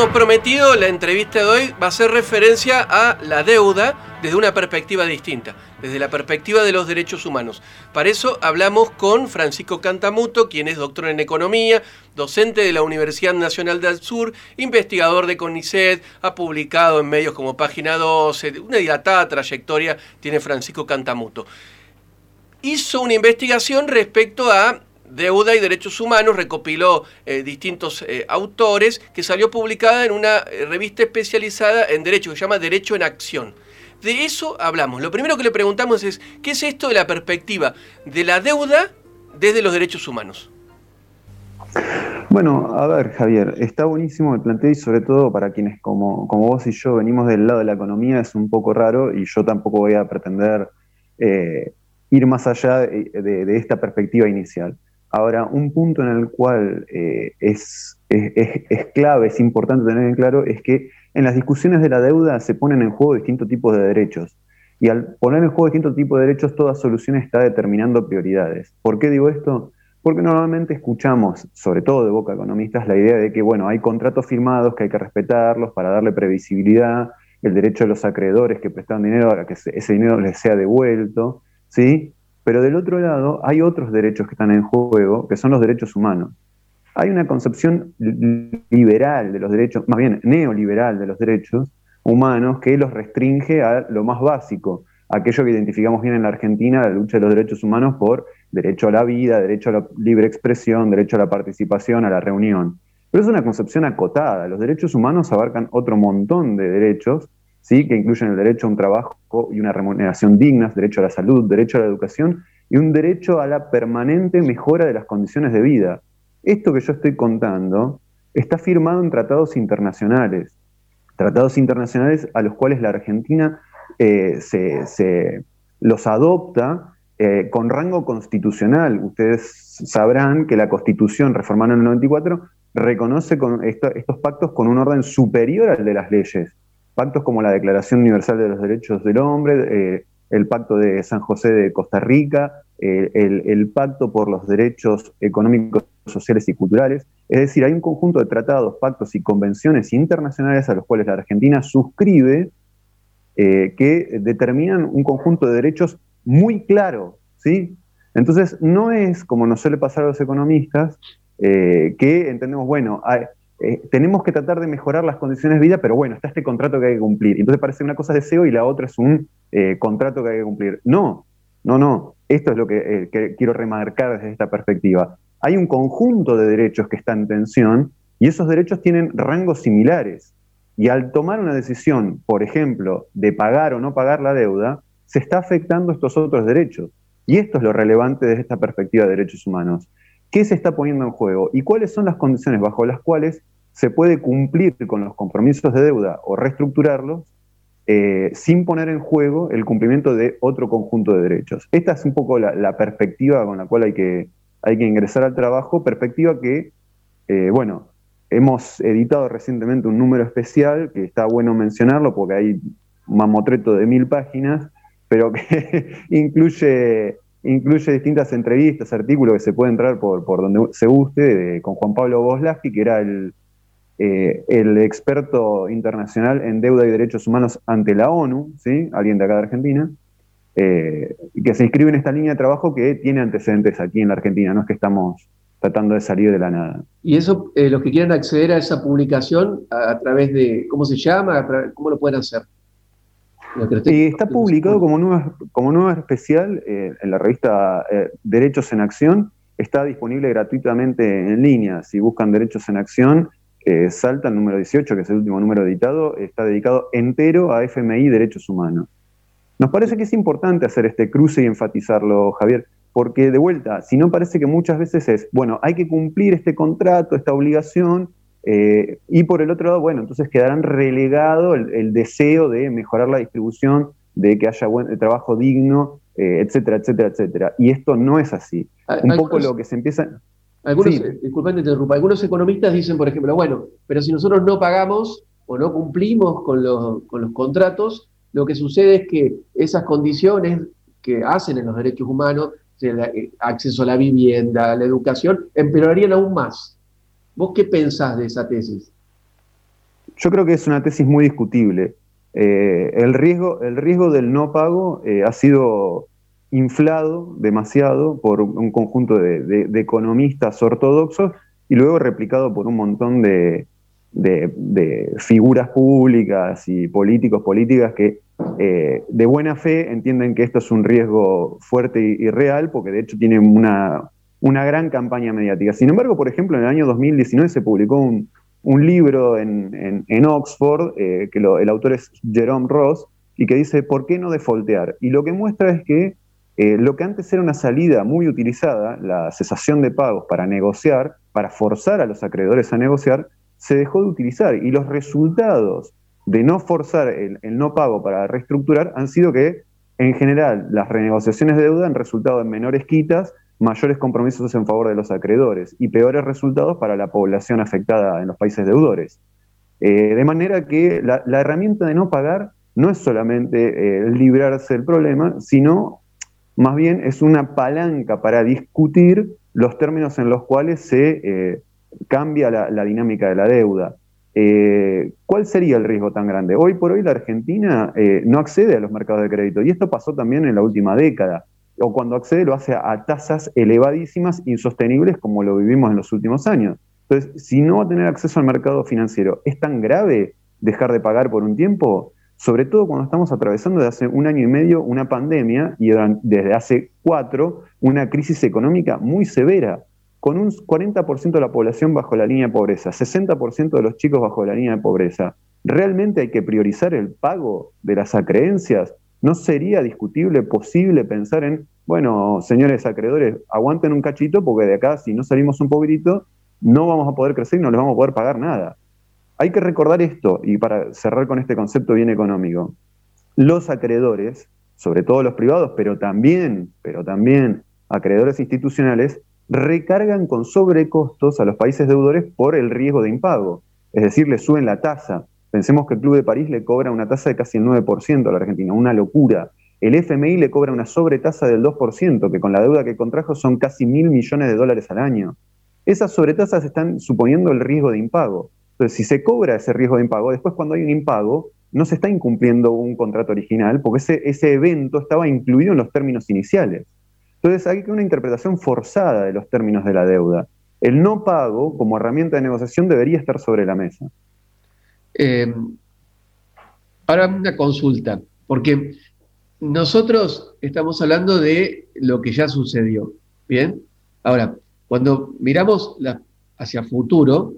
hemos prometido, la entrevista de hoy va a hacer referencia a la deuda desde una perspectiva distinta, desde la perspectiva de los derechos humanos. Para eso hablamos con Francisco Cantamuto, quien es doctor en economía, docente de la Universidad Nacional del Sur, investigador de CONICET, ha publicado en medios como Página 12, una dilatada trayectoria tiene Francisco Cantamuto. Hizo una investigación respecto a Deuda y Derechos Humanos recopiló eh, distintos eh, autores que salió publicada en una eh, revista especializada en derecho que se llama Derecho en Acción. De eso hablamos. Lo primero que le preguntamos es, ¿qué es esto de la perspectiva de la deuda desde los derechos humanos? Bueno, a ver, Javier, está buenísimo el planteo y sobre todo para quienes como, como vos y yo venimos del lado de la economía es un poco raro y yo tampoco voy a pretender ir más allá de esta perspectiva inicial. Ahora, un punto en el cual eh, es, clave, es importante tener en claro, es que en las discusiones de la deuda se ponen en juego distintos tipos de derechos. Y al poner en juego distintos tipos de derechos, toda solución está determinando prioridades. ¿Por qué digo esto? Porque normalmente escuchamos, sobre todo de boca economistas, la idea de que, bueno, hay contratos firmados que hay que respetarlos para darle previsibilidad, el derecho de los acreedores que prestan dinero a que ese dinero les sea devuelto, ¿sí? Pero del otro lado hay otros derechos que están en juego, que son los derechos humanos. Hay una concepción liberal de los derechos, más bien neoliberal de los derechos humanos, que los restringe a lo más básico, aquello que identificamos bien en la Argentina, la lucha de los derechos humanos por derecho a la vida, derecho a la libre expresión, derecho a la participación, a la reunión. Pero es una concepción acotada. Los derechos humanos abarcan otro montón de derechos ¿sí? que incluyen el derecho a un trabajo y una remuneración dignas, derecho a la salud, derecho a la educación y un derecho a la permanente mejora de las condiciones de vida. Esto que yo estoy contando está firmado en tratados internacionales, tratados internacionales a los cuales la Argentina eh, se, los adopta eh, con rango constitucional. Ustedes sabrán que la Constitución reformada en el 94 reconoce con estos pactos con un orden superior al de las leyes pactos como la Declaración Universal de los Derechos del Hombre, eh, el Pacto de San José de Costa Rica, eh, el, Pacto por los Derechos Económicos, Sociales y Culturales. Es decir, hay un conjunto de tratados, pactos y convenciones internacionales a los cuales la Argentina suscribe eh, que determinan un conjunto de derechos muy claro, ¿sí? Entonces, no es como nos suele pasar a los economistas, que entendemos, bueno, hay, eh, tenemos que tratar de mejorar las condiciones de vida, pero bueno, está este contrato que hay que cumplir. Entonces parece una cosa es deseo y la otra es un eh, contrato que hay que cumplir. No, no, no. Esto es lo que, eh, quiero remarcar desde esta perspectiva. Hay un conjunto de derechos que está en tensión y esos derechos tienen rangos similares. Y al tomar una decisión, por ejemplo, de pagar o no pagar la deuda, se está afectando estos otros derechos. Y esto es lo relevante desde esta perspectiva de derechos humanos. ¿Qué se está poniendo en juego? ¿Y cuáles son las condiciones bajo las cuales se puede cumplir con los compromisos de deuda o reestructurarlos eh, sin poner en juego el cumplimiento de otro conjunto de derechos. Esta es un poco la, perspectiva con la cual hay que, hay que ingresar al trabajo, perspectiva que, eh, bueno, hemos editado recientemente un número especial, que está bueno mencionarlo porque hay un mamotreto de mil páginas, pero que incluye incluye distintas entrevistas, artículos que se puede entrar por, por donde se guste, con Juan Pablo Boslaski, que era el, eh, el experto internacional en deuda y derechos humanos ante la ONU, ¿sí? alguien de acá de Argentina, eh, que se inscribe en esta línea de trabajo que tiene antecedentes aquí en la Argentina, no es que estamos tratando de salir de la nada. Y eso, eh, los que quieran acceder a esa publicación a, través de, ¿cómo se llama? ¿Cómo lo pueden hacer? está publicado como nueva, como nueva especial en la revista Derechos en Acción. Está disponible gratuitamente en línea. Si buscan Derechos en Acción, eh, Salta, el número 18, que es el último número editado, está dedicado entero a FMI y derechos humanos. Nos parece que es importante hacer este cruce y enfatizarlo, Javier, porque de vuelta, si no parece que muchas veces es, bueno, hay que cumplir este contrato, esta obligación, eh, y por el otro lado, bueno, entonces quedarán relegado el, deseo de mejorar la distribución, de que haya buen, trabajo digno, eh, etcétera, etcétera, etcétera. Y esto no es así. Un poco lo que se empieza... Algunos, interrumpa, algunos economistas dicen, por ejemplo, bueno, pero si nosotros no pagamos o no cumplimos con los, con los contratos, lo que sucede es que esas condiciones que hacen en los derechos humanos, eh, acceso a la vivienda, a la educación, empeorarían aún más. ¿Vos qué pensás de esa tesis? Yo creo que es una tesis muy discutible. Eh, el, riesgo, el riesgo del no pago eh, ha sido inflado demasiado por un conjunto de, economistas ortodoxos y luego replicado por un montón de, figuras públicas y políticos, políticas que eh, de buena fe entienden que esto es un riesgo fuerte y, real, porque de hecho tienen una, una, gran campaña mediática. Sin embargo, por ejemplo, en el año 2019 se publicó un, libro en, Oxford, eh, que el autor es Jerome Ross, y que dice, ¿por qué no defoltear? Y lo que muestra es que eh, lo que antes era una salida muy utilizada, la cesación de pagos para negociar, para forzar a los acreedores a negociar, se dejó de utilizar y los resultados de no forzar el, no pago para reestructurar han sido que, en general, las renegociaciones de deuda han resultado en menores quitas, mayores compromisos en favor de los acreedores y peores resultados para la población afectada en los países deudores. Eh, de manera que la, herramienta de no pagar no es solamente eh, librarse del problema, sino más bien es una palanca para discutir los términos en los cuales se eh, cambia la, dinámica de la deuda. Eh, ¿Cuál sería el riesgo tan grande? Hoy por hoy la Argentina eh, no accede a los mercados de crédito y esto pasó también en la última década. O cuando accede lo hace a tasas elevadísimas, insostenibles como lo vivimos en los últimos años. Entonces, si no va a tener acceso al mercado financiero, ¿es tan grave dejar de pagar por un tiempo? Sobre todo cuando estamos atravesando desde hace un año y medio una pandemia y desde hace cuatro una crisis económica muy severa, con un 40% de la población bajo la línea de pobreza, 60% de los chicos bajo la línea de pobreza. ¿Realmente hay que priorizar el pago de las acreencias? ¿No sería discutible, posible pensar en, bueno, señores acreedores, aguanten un cachito porque de acá, si no salimos un poquitito, no vamos a poder crecer y no les vamos a poder pagar nada? Hay que recordar esto, y para cerrar con este concepto bien económico, los acreedores, sobre todo los privados, pero también, pero también acreedores institucionales, recargan con sobrecostos a los países deudores por el riesgo de impago. Es decir, le suben la tasa. Pensemos que el Club de París le cobra una tasa de casi el 9% a la Argentina, una locura. El FMI le cobra una sobretasa del 2%, que con la deuda que contrajo son casi mil millones de dólares al año. Esas sobretasas están suponiendo el riesgo de impago. Entonces, si se cobra ese riesgo de impago, después cuando hay un impago, no se está incumpliendo un contrato original, porque ese, ese evento estaba incluido en los términos iniciales. Entonces, hay una interpretación forzada de los términos de la deuda. El no pago, como herramienta de negociación, debería estar sobre la mesa. Eh, ahora una consulta, porque nosotros estamos hablando de lo que ya sucedió, ¿bien? Ahora, cuando miramos hacia futuro,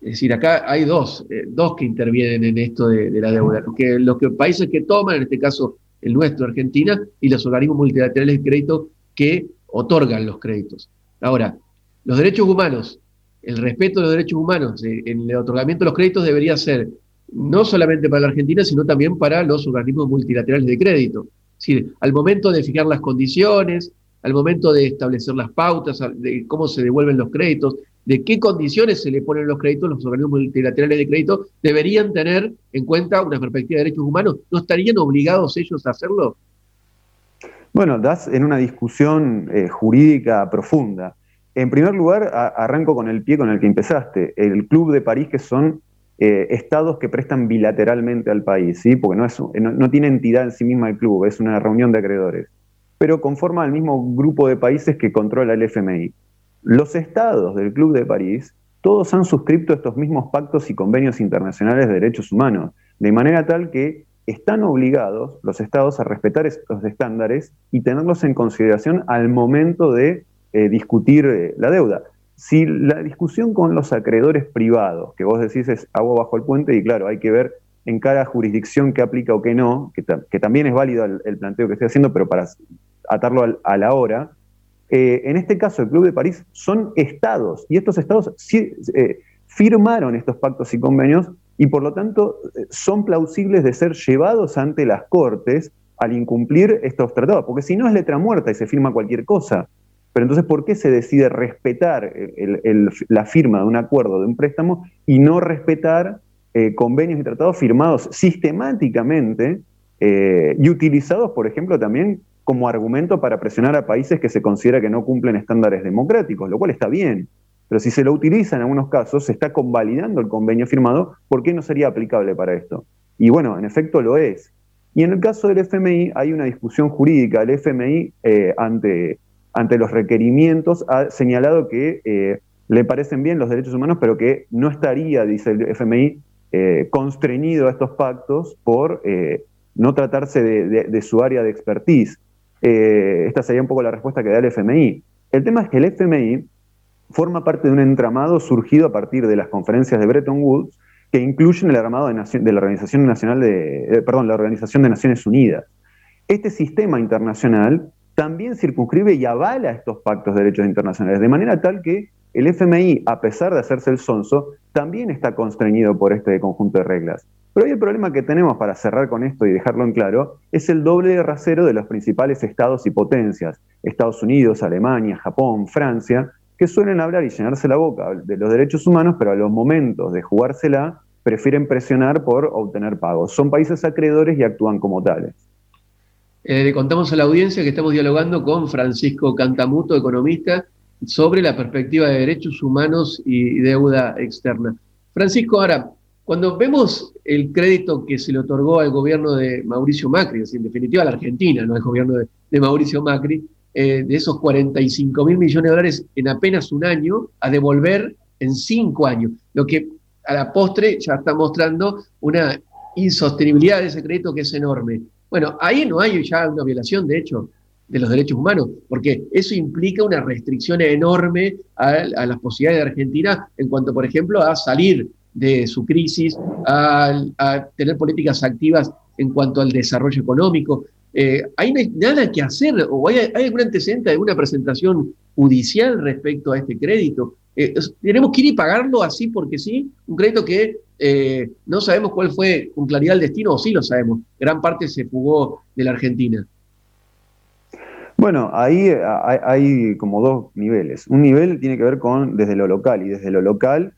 es decir, acá hay dos, eh, dos que intervienen en esto de, la deuda. Los, que, los países que toman, en este caso el nuestro, Argentina, y los organismos multilaterales de crédito que otorgan los créditos. Ahora, los derechos humanos, el respeto de los derechos humanos eh, en el otorgamiento de los créditos debería ser no solamente para la Argentina, sino también para los organismos multilaterales de crédito. Es decir, al momento de fijar las condiciones, al momento de establecer las pautas, de cómo se devuelven los créditos, de qué condiciones se le ponen los créditos, los organismos multilaterales de crédito deberían tener en cuenta una perspectiva de derechos humanos. ¿No estarían obligados ellos a hacerlo? Bueno, das en una discusión eh, jurídica profunda. En primer lugar, arranco con el pie con el que empezaste, el Club de París, que son eh, estados que prestan bilateralmente al país, ¿sí? porque no, es, no tiene entidad en sí misma el club, es una reunión de acreedores, pero conforma el mismo grupo de países que controla el FMI. Los estados del Club de París, todos han suscrito estos mismos pactos y convenios internacionales de derechos humanos, de manera tal que están obligados los estados a respetar estos estándares y tenerlos en consideración al momento de eh, discutir eh, la deuda. Si la discusión con los acreedores privados, que vos decís es agua bajo el puente, y claro, hay que ver en cada jurisdicción qué aplica o qué no, que, también es válido el, planteo que estoy haciendo, pero para atarlo a la hora, eh, en este caso el Club de París, son estados y estos estados eh, firmaron estos pactos y convenios y por lo tanto eh, son plausibles de ser llevados ante las cortes al incumplir estos tratados, porque si no es letra muerta y se firma cualquier cosa. Pero entonces, ¿por qué se decide respetar la firma de un acuerdo, de un préstamo, y no respetar convenios y tratados firmados sistemáticamente y utilizados, por ejemplo, también como argumento para presionar a países que se considera que no cumplen estándares democráticos, lo cual está bien. Pero si se lo utiliza en algunos casos, se está convalidando el convenio firmado, ¿por qué no sería aplicable para esto? Y bueno, en efecto lo es. Y en el caso del FMI hay una discusión jurídica. El FMI, eh, ante, ante los requerimientos, ha señalado que eh, le parecen bien los derechos humanos, pero que no estaría, dice el FMI, eh, constreñido a estos pactos por no tratarse de, su área de expertise. Esta sería un poco la respuesta que da el FMI. El tema es que el FMI forma parte de un entramado surgido a partir de las conferencias de Bretton Woods que incluyen el armado de, la Organización Nacional de, eh, perdón, la Organización de Naciones Unidas. Este sistema internacional también circunscribe y avala estos pactos de derechos internacionales, de manera tal que el FMI, a pesar de hacerse el sonso, también está constreñido por este conjunto de reglas. Pero hoy el problema que tenemos para cerrar con esto y dejarlo en claro es el doble rasero de los principales estados y potencias, Estados Unidos, Alemania, Japón, Francia, que suelen hablar y llenarse la boca de los derechos humanos, pero a los momentos de jugársela prefieren presionar por obtener pagos. Son países acreedores y actúan como tales. Eh, le contamos a la audiencia que estamos dialogando con Francisco Cantamuto, economista, sobre la perspectiva de derechos humanos y deuda externa. Francisco, ahora, cuando vemos el crédito que se le otorgó al gobierno de Mauricio Macri, en definitiva a la Argentina, no al gobierno de Mauricio Macri, eh, de esos 45 mil millones de dólares en apenas un año a devolver en cinco años, lo que a la postre ya está mostrando una insostenibilidad de ese crédito que es enorme. Bueno, ahí no hay ya una violación, de hecho, de los derechos humanos, porque eso implica una restricción enorme a, las posibilidades de Argentina en cuanto, por ejemplo, a salir de su crisis, a, tener políticas activas en cuanto al desarrollo económico. Eh, hay nada que hacer, o hay, algún antecedente, alguna presentación judicial respecto a este crédito. Eh, tenemos que ir y pagarlo así porque sí, un crédito que eh, no sabemos cuál fue con claridad el destino, o sí lo sabemos, gran parte se fugó de la Argentina. Bueno, ahí hay, hay, como dos niveles. Un nivel tiene que ver con desde lo local, y desde lo local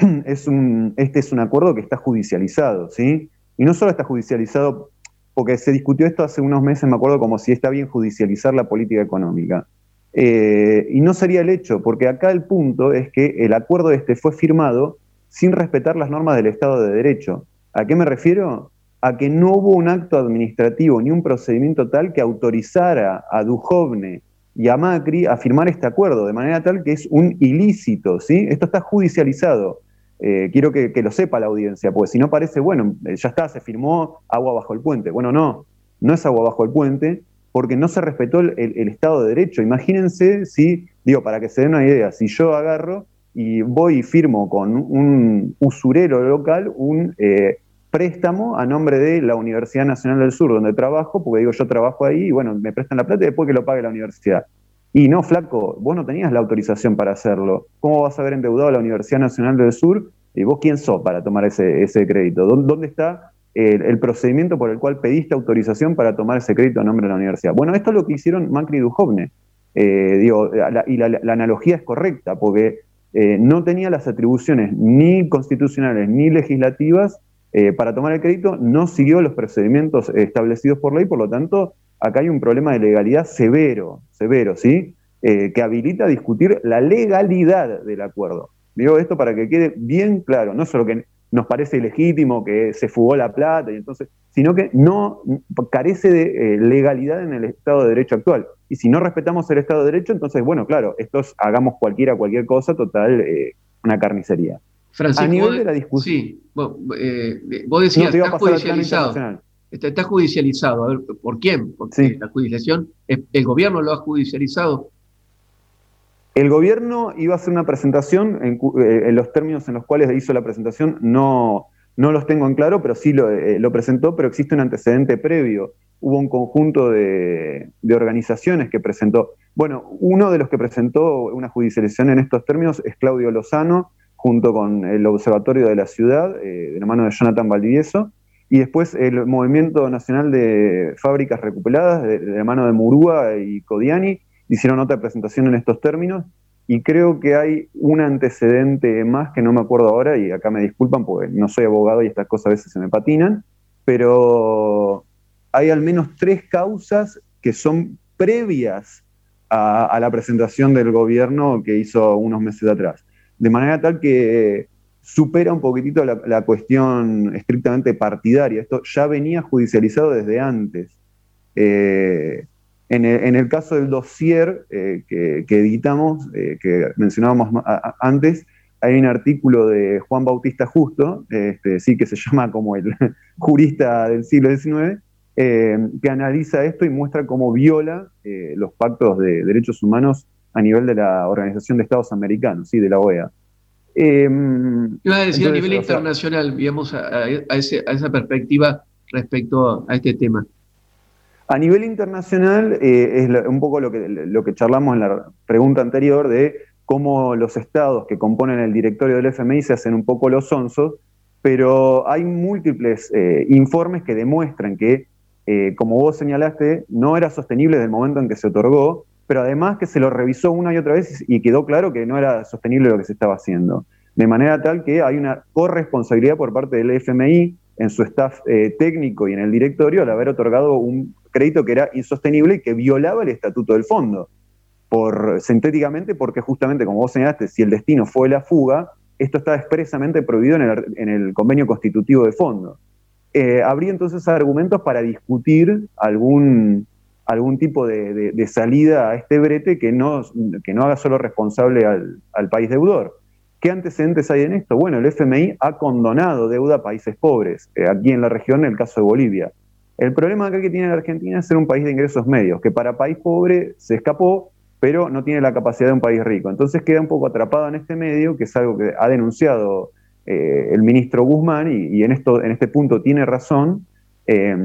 es un, este es un acuerdo que está judicializado, ¿sí? Y no solo está judicializado porque se discutió esto hace unos meses, me acuerdo, como si está bien judicializar la política económica. Eh, y no sería el hecho, porque acá el punto es que el acuerdo este fue firmado sin respetar las normas del Estado de Derecho. ¿A qué me refiero? A que no hubo un acto administrativo ni un procedimiento tal que autorizara a Dujovne y a Macri a firmar este acuerdo, de manera tal que es un ilícito, ¿sí? Esto está judicializado. Eh, quiero que, lo sepa la audiencia, porque si no parece, bueno, eh, ya está, se firmó agua bajo el puente. Bueno, no, no es agua bajo el puente, porque no se respetó el, Estado de Derecho. Imagínense si, digo, para que se den una idea, si yo agarro y voy y firmo con un usurero local un eh, préstamo a nombre de la Universidad Nacional del Sur, donde trabajo, porque digo, yo trabajo ahí y bueno, me prestan la plata y después que lo pague la universidad. Y no, flaco, vos no tenías la autorización para hacerlo. ¿Cómo vas a haber endeudado a la Universidad Nacional del Sur? ¿Y vos quién sos para tomar ese, ese crédito? ¿Dónde está el, procedimiento por el cual pediste autorización para tomar ese crédito a nombre de la universidad? Bueno, esto es lo que hicieron Macri y Dujovne. Eh, digo, y la, analogía es correcta, porque eh, no tenía las atribuciones ni constitucionales ni legislativas eh, para tomar el crédito, no siguió los procedimientos establecidos por ley, por lo tanto, acá hay un problema de legalidad severo, severo, ¿sí? Eh, que habilita a discutir la legalidad del acuerdo. Digo esto para que quede bien claro, no solo que nos parece ilegítimo que se fugó la plata, y entonces, sino que no carece de eh, legalidad en el Estado de Derecho actual. Y si no respetamos el Estado de Derecho, entonces, bueno, claro, estos hagamos cualquiera, cualquier cosa, total, eh, una carnicería. Francisco, a nivel de la discusión. Sí, vos, decías, está judicializado. Está, judicializado. A ver, ¿por quién? Porque la judicialización, el gobierno lo ha judicializado. El gobierno iba a hacer una presentación, en, eh, los términos en los cuales hizo la presentación no, no los tengo en claro, pero sí lo, eh, presentó, pero existe un antecedente previo. Hubo un conjunto de, organizaciones que presentó. Bueno, uno de los que presentó una judicialización en estos términos es Claudio Lozano, junto con el Observatorio de la Ciudad, eh, de la mano de Jonathan Valdivieso, y después el Movimiento Nacional de Fábricas Recuperadas, de, la mano de Murúa y Codiani, hicieron otra presentación en estos términos. Y creo que hay un antecedente más que no me acuerdo ahora, y acá me disculpan porque no soy abogado y estas cosas a veces se me patinan, pero hay al menos tres causas que son previas a, la presentación del gobierno que hizo unos meses atrás. De manera tal que supera un poquitito la, cuestión estrictamente partidaria. Esto ya venía judicializado desde antes. Eh, en, el, caso del dossier eh, que, editamos, eh, que mencionábamos antes, hay un artículo de Juan Bautista Justo, este, sí que se llama como el jurista del siglo XIX, que analiza esto y muestra cómo viola los pactos de derechos humanos a nivel de la Organización de Estados Americanos, ¿sí? de la OEA. Em, Iba a decir a nivel internacional, digamos, a, esa perspectiva respecto a este tema. A nivel internacional, eh, es un poco lo que, lo que charlamos en la pregunta anterior de cómo los estados que componen el directorio del FMI se hacen un poco los sonsos, pero hay múltiples eh, informes que demuestran que, eh, como vos señalaste, no era sostenible desde el momento en que se otorgó, pero además que se lo revisó una y otra vez y quedó claro que no era sostenible lo que se estaba haciendo. De manera tal que hay una corresponsabilidad por parte del FMI en su staff eh, técnico y en el directorio al haber otorgado un crédito que era insostenible y que violaba el estatuto del fondo. Por, sintéticamente porque justamente, como vos señalaste, si el destino fue la fuga, esto está expresamente prohibido en el, convenio constitutivo de fondo. Eh, habría entonces argumentos para discutir algún, algún tipo de, salida a este brete que no, que no haga solo responsable al, país deudor. ¿Qué antecedentes hay en esto? Bueno, el FMI ha condonado deuda a países pobres, eh, aquí en la región, en el caso de Bolivia. El problema acá que tiene la Argentina es ser un país de ingresos medios, que para país pobre se escapó, pero no tiene la capacidad de un país rico. Entonces queda un poco atrapado en este medio, que es algo que ha denunciado eh, el ministro Guzmán, y, en, esto, en este punto tiene razón. Eh,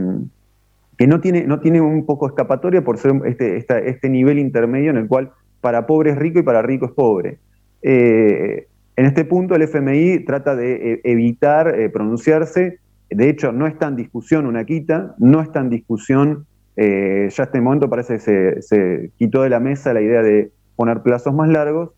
que no tiene, no tiene un poco escapatoria por ser este, este nivel intermedio en el cual para pobre es rico y para rico es pobre. Eh, en este punto el FMI trata de eh, evitar eh, pronunciarse, de hecho no está en discusión una quita, no está en discusión, ya este momento parece que se, quitó de la mesa la idea de poner plazos más largos,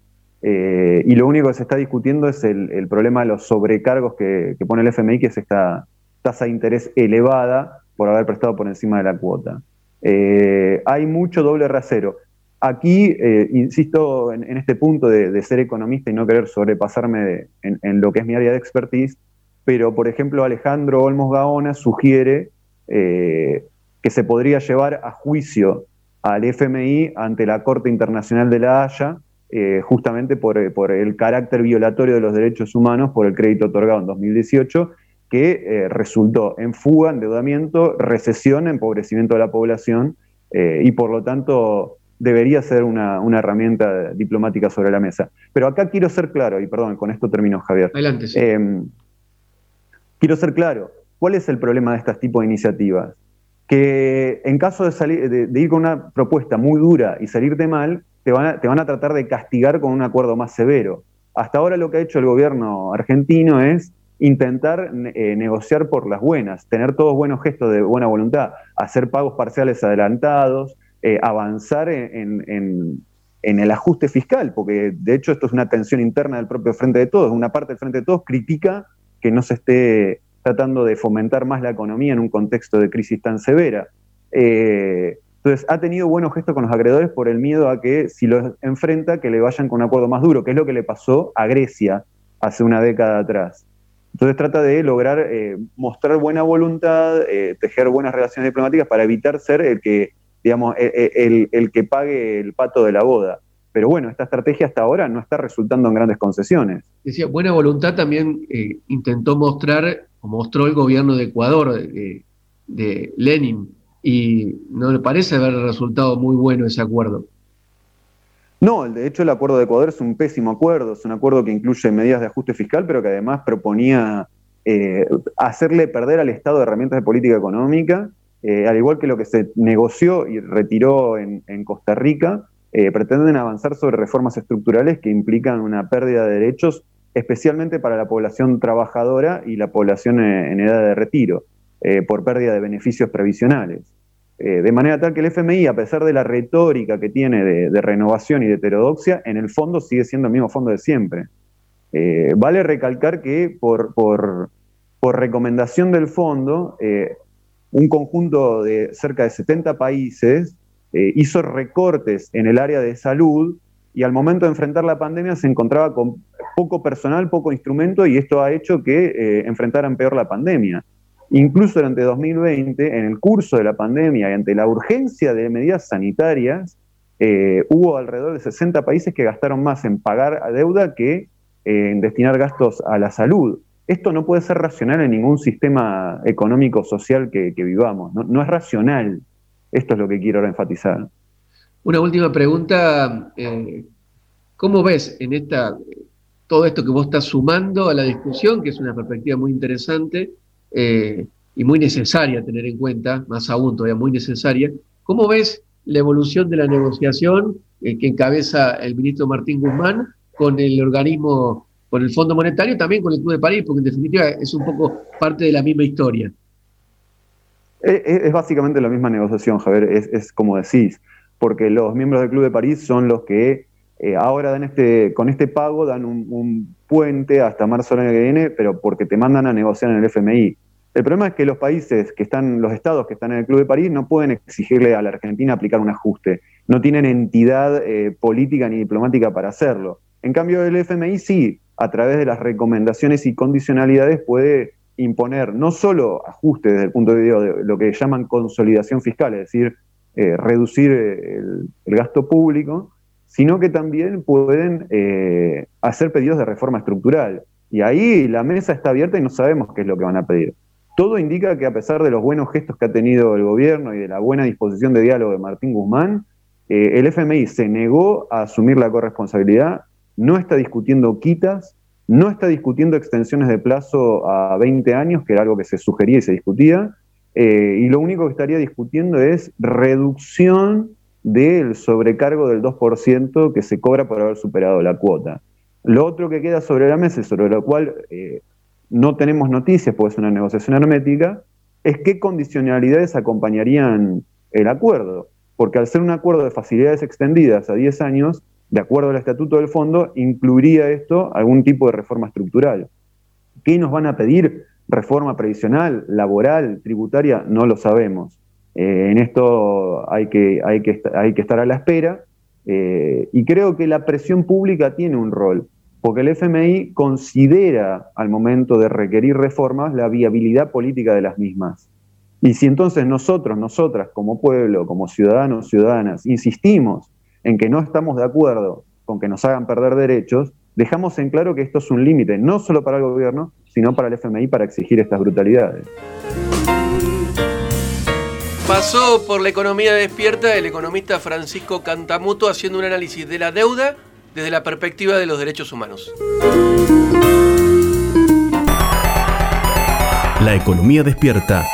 y lo único que se está discutiendo es el, problema de los sobrecargos que, que, pone el FMI, que es esta tasa de interés elevada por haber prestado por encima de la cuota. Eh, hay mucho doble rasero. Aquí, eh, insisto en, este punto de, ser economista y no querer sobrepasarme en, lo que es mi área de expertise, pero por ejemplo Alejandro Olmos Gaona sugiere eh, que se podría llevar a juicio al FMI ante la Corte Internacional de la Haya, justamente por, el carácter violatorio de los derechos humanos por el crédito otorgado en 2018 que eh, resultó en fuga, endeudamiento, recesión, empobrecimiento de la población eh, y por lo tanto debería ser una, herramienta diplomática sobre la mesa. Pero acá quiero ser claro, y perdón, con esto termino Javier. Adelante. Em, quiero ser claro, ¿cuál es el problema de este tipo de iniciativas? Que en caso de, salir, de, ir con una propuesta muy dura y salirte mal, te van, a, te van a tratar de castigar con un acuerdo más severo. Hasta ahora lo que ha hecho el gobierno argentino es intentar eh, negociar por las buenas, tener todos buenos gestos de buena voluntad, hacer pagos parciales adelantados, eh, avanzar en, el ajuste fiscal, porque de hecho esto es una tensión interna del propio Frente de Todos. Una parte del Frente de Todos critica que no se esté tratando de fomentar más la economía en un contexto de crisis tan severa. Eh, entonces, ha tenido buenos gestos con los acreedores por el miedo a que si los enfrenta, que le vayan con un acuerdo más duro, que es lo que le pasó a Grecia hace una década atrás. Entonces trata de lograr eh, mostrar buena voluntad, eh, tejer buenas relaciones diplomáticas para evitar ser el que, digamos, e, e, el, que pague el pato de la boda. Pero bueno, esta estrategia hasta ahora no está resultando en grandes concesiones. Decía, buena voluntad también eh, intentó mostrar, o mostró el gobierno de Ecuador, de, de Lenin, y no le parece haber resultado muy bueno ese acuerdo. No, de hecho el acuerdo de Ecuador es un pésimo acuerdo, es un acuerdo que incluye medidas de ajuste fiscal, pero que además proponía eh, hacerle perder al Estado herramientas de política económica, eh, al igual que lo que se negoció y retiró en, Costa Rica, eh, pretenden avanzar sobre reformas estructurales que implican una pérdida de derechos, especialmente para la población trabajadora y la población en edad de retiro, por pérdida de beneficios previsionales. Eh, de manera tal que el FMI, a pesar de la retórica que tiene de, renovación y de heterodoxia, en el fondo sigue siendo el mismo fondo de siempre. Eh, vale recalcar que por, por, recomendación del fondo, eh, un conjunto de cerca de 70 países hizo recortes en el área de salud y al momento de enfrentar la pandemia se encontraba con poco personal, poco instrumento y esto ha hecho que enfrentaran peor la pandemia. Incluso durante 2020, en el curso de la pandemia y ante la urgencia de medidas sanitarias, eh, hubo alrededor de 60 países que gastaron más en pagar deuda que en destinar gastos a la salud. Esto no puede ser racional en ningún sistema económico social que, vivamos. No, es racional. Esto es lo que quiero enfatizar. Una última pregunta. Eh, ¿Cómo ves en esta todo esto que vos estás sumando a la discusión, que es una perspectiva muy interesante eh, y muy necesaria tener en cuenta, más aún todavía muy necesaria? ¿Cómo ves la evolución de la negociación eh, que encabeza el ministro Martín Guzmán con el organismo con el Fondo Monetario, también con el Club de París, porque en definitiva es un poco parte de la misma historia. Es, básicamente la misma negociación, Javier, es, como decís, porque los miembros del Club de París son los que eh, ahora dan este, con este pago dan un, puente hasta marzo del año que viene, pero porque te mandan a negociar en el FMI. El problema es que los países que están, los estados que están en el Club de París no pueden exigirle a la Argentina aplicar un ajuste. No tienen entidad eh, política ni diplomática para hacerlo. En cambio, el FMI sí, a través de las recomendaciones y condicionalidades puede imponer no solo ajustes desde el punto de vista de lo que llaman consolidación fiscal, es decir, eh, reducir el, gasto público, sino que también pueden eh, hacer pedidos de reforma estructural. Y ahí la mesa está abierta y no sabemos qué es lo que van a pedir. Todo indica que a pesar de los buenos gestos que ha tenido el gobierno y de la buena disposición de diálogo de Martín Guzmán, eh, el FMI se negó a asumir la corresponsabilidad no está discutiendo quitas, no está discutiendo extensiones de plazo a 20 años, que era algo que se sugería y se discutía, eh, y lo único que estaría discutiendo es reducción del sobrecargo del 2% que se cobra por haber superado la cuota. Lo otro que queda sobre la mesa, sobre lo cual eh, no tenemos noticias, porque es una negociación hermética, es qué condicionalidades acompañarían el acuerdo. Porque al ser un acuerdo de facilidades extendidas a 10 años, de acuerdo al estatuto del fondo, incluiría esto algún tipo de reforma estructural. ¿Qué nos van a pedir? ¿Reforma previsional, laboral, tributaria? No lo sabemos. Eh, en esto hay que, hay, que, hay que estar a la espera eh, y creo que la presión pública tiene un rol, porque el FMI considera al momento de requerir reformas la viabilidad política de las mismas. Y si entonces nosotros, nosotras, como pueblo, como ciudadanos, ciudadanas, insistimos en que no estamos de acuerdo con que nos hagan perder derechos, dejamos en claro que esto es un límite, no solo para el gobierno, sino para el FMI para exigir estas brutalidades. Pasó por la economía despierta el economista Francisco Cantamuto haciendo un análisis de la deuda desde la perspectiva de los derechos humanos. La economía despierta